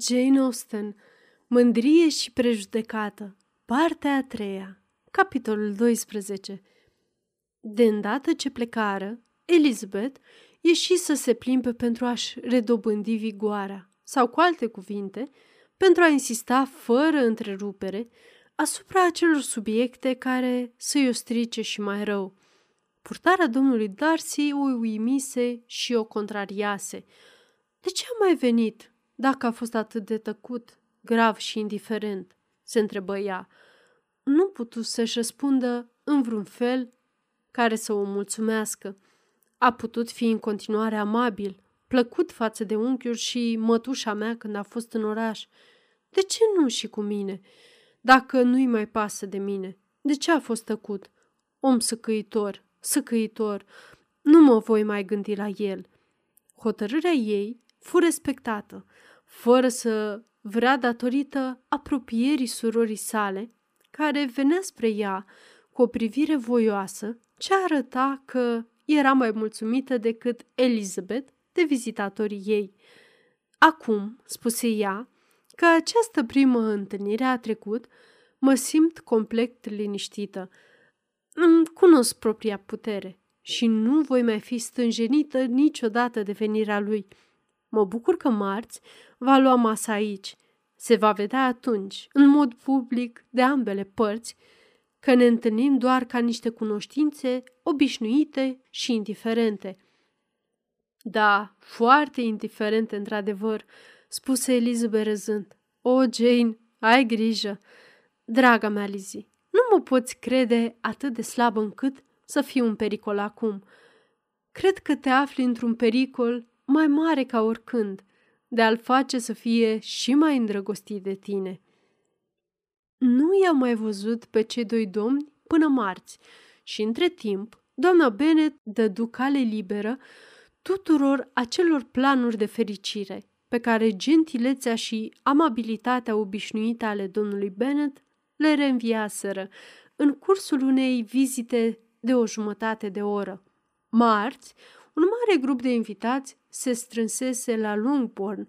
Jane Austen, Mândrie și prejudecată, partea a treia, capitolul 12 De îndată ce plecară, Elizabeth ieși să se plimbe pentru a-și redobândi vigoarea, sau cu alte cuvinte, pentru a insista fără întrerupere asupra acelor subiecte care să-i o strice și mai rău. Purtarea domnului Darcy o uimise și o contrariase. De ce a mai venit, dacă a fost atât de tăcut, grav și indiferent? se întrebă ea. Nu putu să-și răspundă în vreun fel care să o mulțumească. A putut fi în continuare amabil, plăcut față de unchiul și mătușa mea când a fost în oraș. De ce nu și cu mine? Dacă nu-i mai pasă de mine, de ce a fost tăcut? Om săcăitor, săcăitor, nu mă voi mai gândi la el. Hotărârea ei fu respectată, fără să vrea datorită apropierii surorii sale, care venea spre ea cu o privire voioasă ce arăta că era mai mulțumită decât Elizabeth de vizitatorii ei. Acum, spuse ea, că această primă întâlnire a trecut, mă simt complet liniștită. Îmi cunosc propria putere și nu voi mai fi stânjenită niciodată de venirea lui. Mă bucur că marți va lua masa aici. Se va vedea atunci, în mod public, de ambele părți, că ne întâlnim doar ca niște cunoștințe obișnuite și indiferente. Da, foarte indiferente, într-adevăr, spuse Elizabeth râzând. O, Jane, ai grijă! Draga mea, Lizzie, nu mă poți crede atât de slabă încât să fiu un pericol acum. Cred că te afli într-un pericol mai mare ca oricând, de a-l face să fie și mai îndrăgostit de tine. Nu i-am mai văzut pe cei doi domni până marți și, între timp, doamna Bennet dădu cale liberă tuturor acelor planuri de fericire pe care gentilețea și amabilitatea obișnuită ale domnului Bennet le reînviaseră în cursul unei vizite de o jumătate de oră. Marți, un mare grup de invitați se strânsese la Longbourn,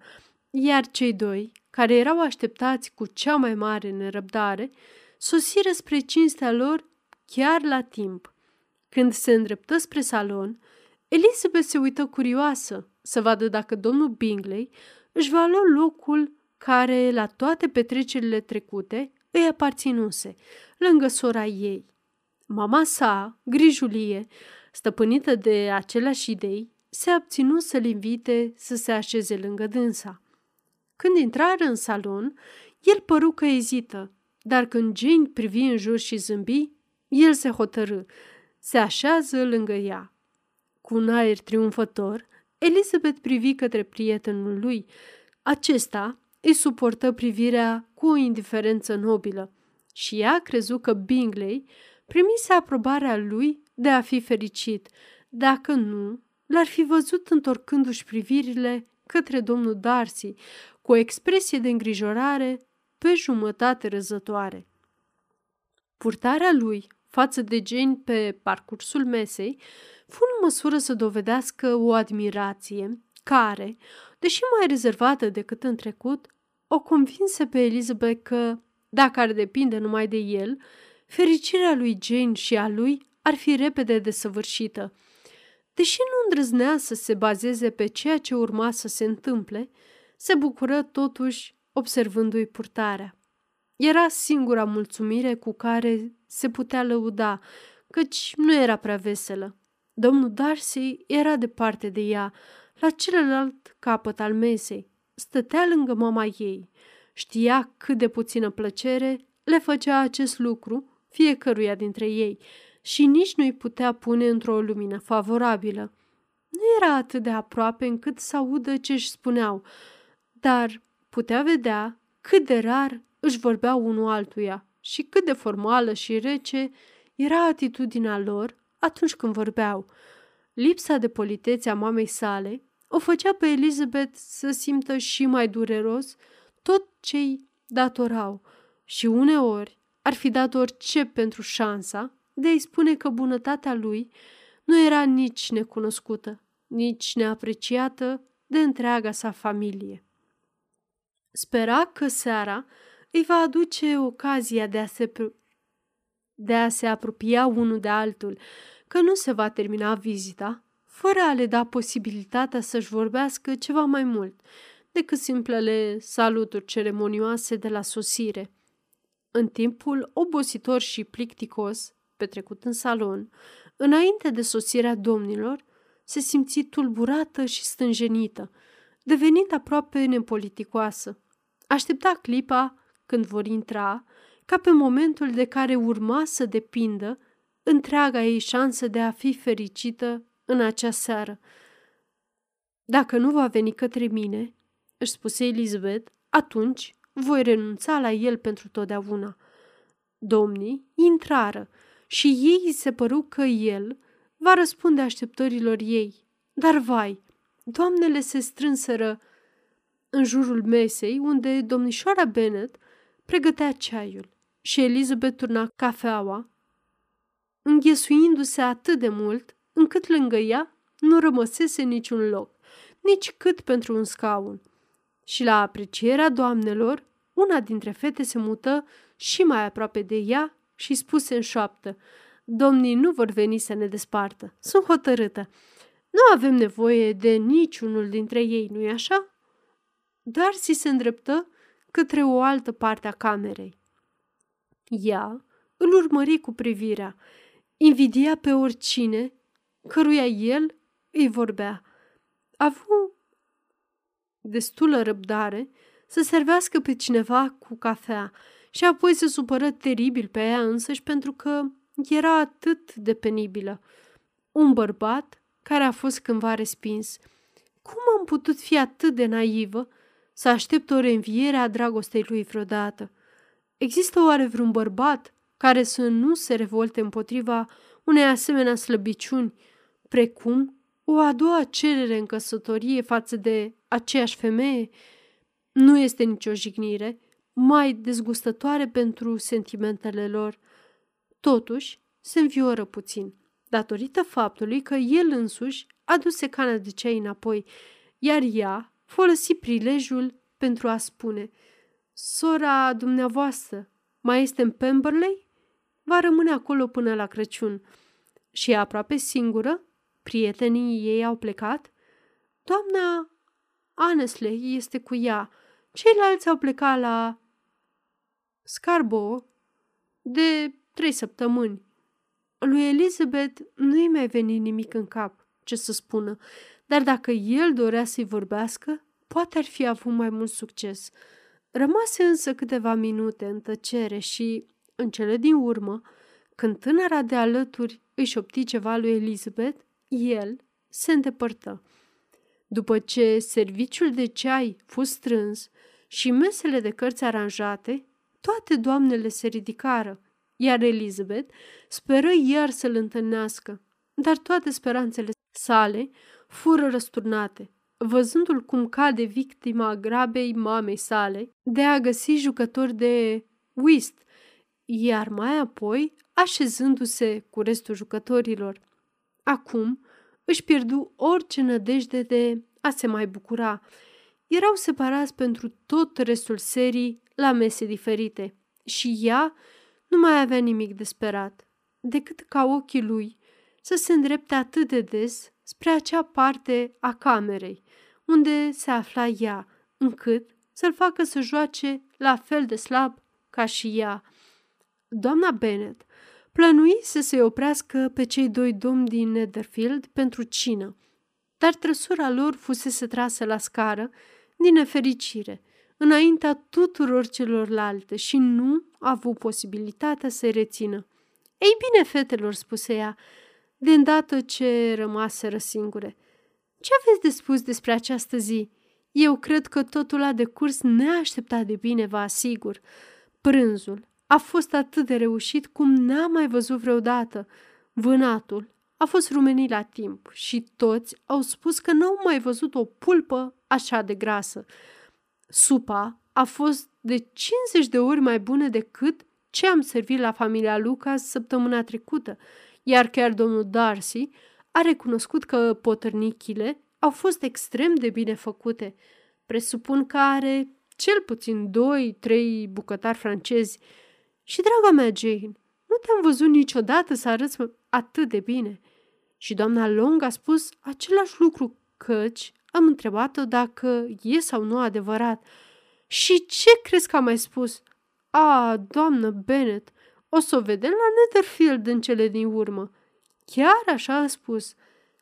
iar cei doi, care erau așteptați cu cea mai mare nerăbdare, sosiră spre cinstea lor chiar la timp. Când se îndreptă spre salon, Elizabeth se uită curioasă să vadă dacă domnul Bingley își va lua locul care, la toate petrecerile trecute, îi aparținuse, lângă sora ei. Mama sa, grijulie, stăpânită de aceleași idei, se abținu să-l invite să se așeze lângă dânsa. Când intrară în salon, el păru că ezită, dar când Jane privi în jur și zâmbi, el se hotărâ, se așează lângă ea. Cu un aer triumfător, Elizabeth privi către prietenul lui. Acesta îi suportă privirea cu o indiferență nobilă și ea crezut că Bingley primise aprobarea lui de a fi fericit. Dacă nu, l-ar fi văzut întorcându-și privirile către domnul Darcy cu o expresie de îngrijorare pe jumătate răzătoare. Purtarea lui față de Jane pe parcursul mesei fu în măsură să dovedească o admirație care, deși mai rezervată decât în trecut, o convinse pe Elizabeth că, dacă ar depinde numai de el, fericirea lui Jane și a lui ar fi repede desăvârșită. Deși nu îndrăznea să se bazeze pe ceea ce urma să se întâmple, se bucură totuși observându-i purtarea. Era singura mulțumire cu care se putea lăuda, căci nu era prea veselă. Domnul Darcy era departe de ea, la celălalt capăt al mesei. Stătea lângă mama ei. Știa cât de puțină plăcere le făcea acest lucru fiecăruia dintre ei și nici nu-i putea pune într-o lumină favorabilă. Nu era atât de aproape încât să audă ce își spuneau, dar putea vedea cât de rar își vorbeau unul altuia și cât de formală și rece era atitudinea lor atunci când vorbeau. Lipsa de politețe a mamei sale o făcea pe Elizabeth să simtă și mai dureros tot ce-i datorau și uneori ar fi dat orice pentru șansa de a-i spune că bunătatea lui nu era nici necunoscută, nici neapreciată de întreaga sa familie. Spera că seara îi va aduce ocazia de a se, de a se apropia unul de altul, că nu se va termina vizita fără a le da posibilitatea să-și vorbească ceva mai mult decât simplele saluturi ceremonioase de la sosire. În timpul obositor și plicticos petrecut în salon, înainte de sosirea domnilor, se simți tulburată și stânjenită, devenind aproape nepoliticoasă. Aștepta clipa când vor intra, ca pe momentul de care urma să depindă întreaga ei șansă de a fi fericită în acea seară. Dacă nu va veni către mine, își spuse Elizabeth, atunci voi renunța la el pentru totdeauna. Domnii intrară și ei se păru că el va răspunde așteptărilor ei. Dar vai, doamnele se strânseră în jurul mesei unde domnișoara Bennet pregătea ceaiul și Elizabeth turna cafeaua, înghesuindu-se atât de mult încât lângă ea nu rămăsese niciun loc, nici cât pentru un scaun. Și la aprecierea doamnelor, una dintre fete se mută și mai aproape de ea și spuse în șoaptă, Domnii nu vor veni să ne despartă. Sunt hotărâtă. Nu avem nevoie de niciunul dintre ei, nu-i așa? Darcy se îndreptă către o altă parte a camerei. Ea îl urmări cu privirea, invidia pe oricine căruia el îi vorbea. A avut destulă răbdare să servească pe cineva cu cafea și apoi se supără teribil pe ea însăși pentru că era atât de penibilă. Un bărbat care a fost cândva respins. Cum am putut fi atât de naivă să aștept o reînviere a dragostei lui vreodată? Există oare vreun bărbat care să nu se revolte împotriva unei asemenea slăbiciuni, precum o a doua cerere în căsătorie față de aceeași femeie? Nu este nicio jignire mai dezgustătoare pentru sentimentele lor. Totuși, se învioră puțin, datorită faptului că el însuși aduse cana de ceai înapoi, iar ea folosi prilejul pentru a spune Sora dumneavoastră mai este în Pemberley? Va rămâne acolo până la Crăciun. Și e aproape singură? Prietenii ei au plecat? Doamna Annesley este cu ea. Ceilalți au plecat la Scarborough de trei săptămâni. Lui Elizabeth nu-i mai veni nimic în cap, ce să spună, dar dacă el dorea să-i vorbească, poate ar fi avut mai mult succes. Rămase însă câteva minute în tăcere și, în cele din urmă, când tânăra de alături își șopti ceva lui Elizabeth, el se îndepărtă. După ce serviciul de ceai fost strâns și mesele de cărți aranjate, toate doamnele se ridicară iar Elizabeth speră iar să-l întâlnească, dar toate speranțele sale fură răsturnate, văzându-l cum cade victima grabei mamei sale de a găsi jucători de whist, iar mai apoi așezându-se cu restul jucătorilor. Acum își pierdu orice nădejde de a se mai bucura. Erau separați pentru tot restul serii la mese diferite și ea nu mai avea nimic de sperat, decât ca ochii lui să se îndrepte atât de des spre acea parte a camerei, unde se afla ea, încât să-l facă să joace la fel de slab ca și ea. Doamna Bennet plănui să se oprească pe cei doi domni din Netherfield pentru cină, dar trăsura lor fusese trasă la scară din nefericire – înaintea tuturor celorlalte și nu a avut posibilitatea să-i rețină. Ei bine, fetelor, spuse ea, de îndată ce rămaseră singure. Ce aveți de spus despre această zi? Eu cred că totul a decurs neașteptat de bine, vă asigur. Prânzul a fost atât de reușit cum n-am mai văzut vreodată. Vânatul a fost rumenit la timp și toți au spus că n-au mai văzut o pulpă așa de grasă. Supa a fost de 50 de ori mai bună decât ce am servit la familia Lucas săptămâna trecută, iar chiar domnul Darcy a recunoscut că potărnichile au fost extrem de bine făcute. Presupun că are cel puțin doi, trei bucătari francezi. Și, draga mea, Jane, nu te-am văzut niciodată să arăți atât de bine. Și doamna Long a spus același lucru, căci am întrebat-o dacă e sau nu adevărat. Și ce crezi că a mai spus? A, doamnă Bennet, o să o vedem la Netherfield în cele din urmă. Chiar așa a spus.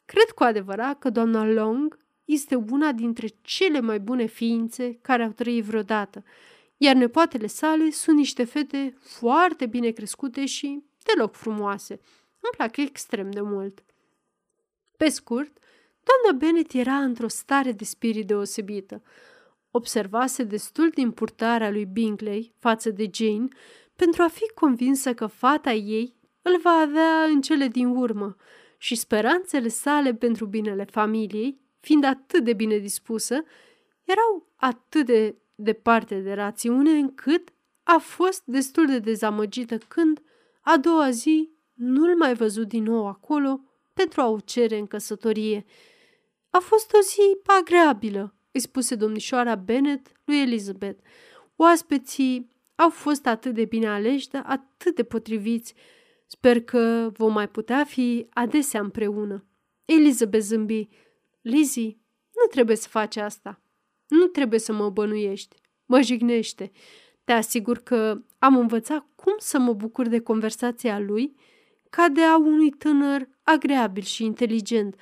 Cred cu adevărat că doamna Long este una dintre cele mai bune ființe care au trăit vreodată, iar nepoatele sale sunt niște fete foarte bine crescute și deloc frumoase. Îmi plac extrem de mult. Pe scurt, doamna Bennet era într-o stare de spirit deosebită. Observase destul din purtarea lui Bingley față de Jane pentru a fi convinsă că fata ei îl va avea în cele din urmă și speranțele sale pentru binele familiei, fiind atât de bine dispusă, erau atât de departe de rațiune încât a fost destul de dezamăgită când, a doua zi, nu-l mai văzut din nou acolo pentru a o cere în căsătorie. A fost o zi agreabilă, îi spuse domnișoara Bennet lui Elizabeth. Oaspeții au fost atât de bine aleși, dar atât de potriviți. Sper că vom mai putea fi adesea împreună. Elizabeth zâmbi. Lizzie, nu trebuie să faci asta. Nu trebuie să mă bănuiești. Mă jignește. Te asigur că am învățat cum să mă bucur de conversația lui ca de a unui tânăr agreabil și inteligent,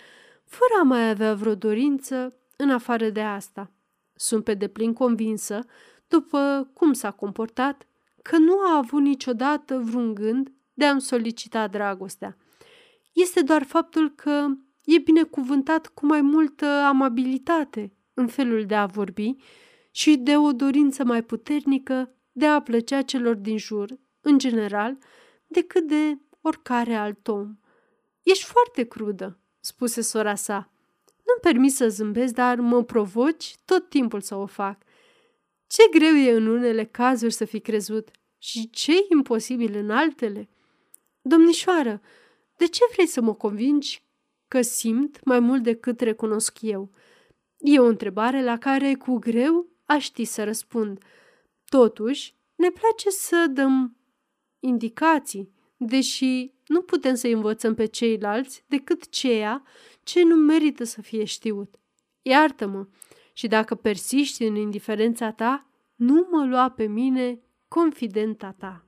fără a mai avea vreo dorință în afară de asta. Sunt pe deplin convinsă, după cum s-a comportat, că nu a avut niciodată vreun gând de a-mi solicita dragostea. Este doar faptul că e binecuvântat cu mai multă amabilitate în felul de a vorbi și de o dorință mai puternică de a plăcea celor din jur, în general, decât de oricare alt om. Ești foarte crudă, spuse sora sa. Nu-mi permis să zâmbesc, dar mă provoci tot timpul să o fac. Ce greu e în unele cazuri să fi crezut și ce imposibil în altele. Domnișoară, de ce vrei să mă convingi că simt mai mult decât recunosc eu? E o întrebare la care cu greu aș ști să răspund. Totuși, ne place să dăm indicații, deși nu putem să învățăm pe ceilalți decât ceea ce nu merită să fie știut. Iartă-mă și dacă persiști în indiferența ta, nu mă lua pe mine confidenta ta.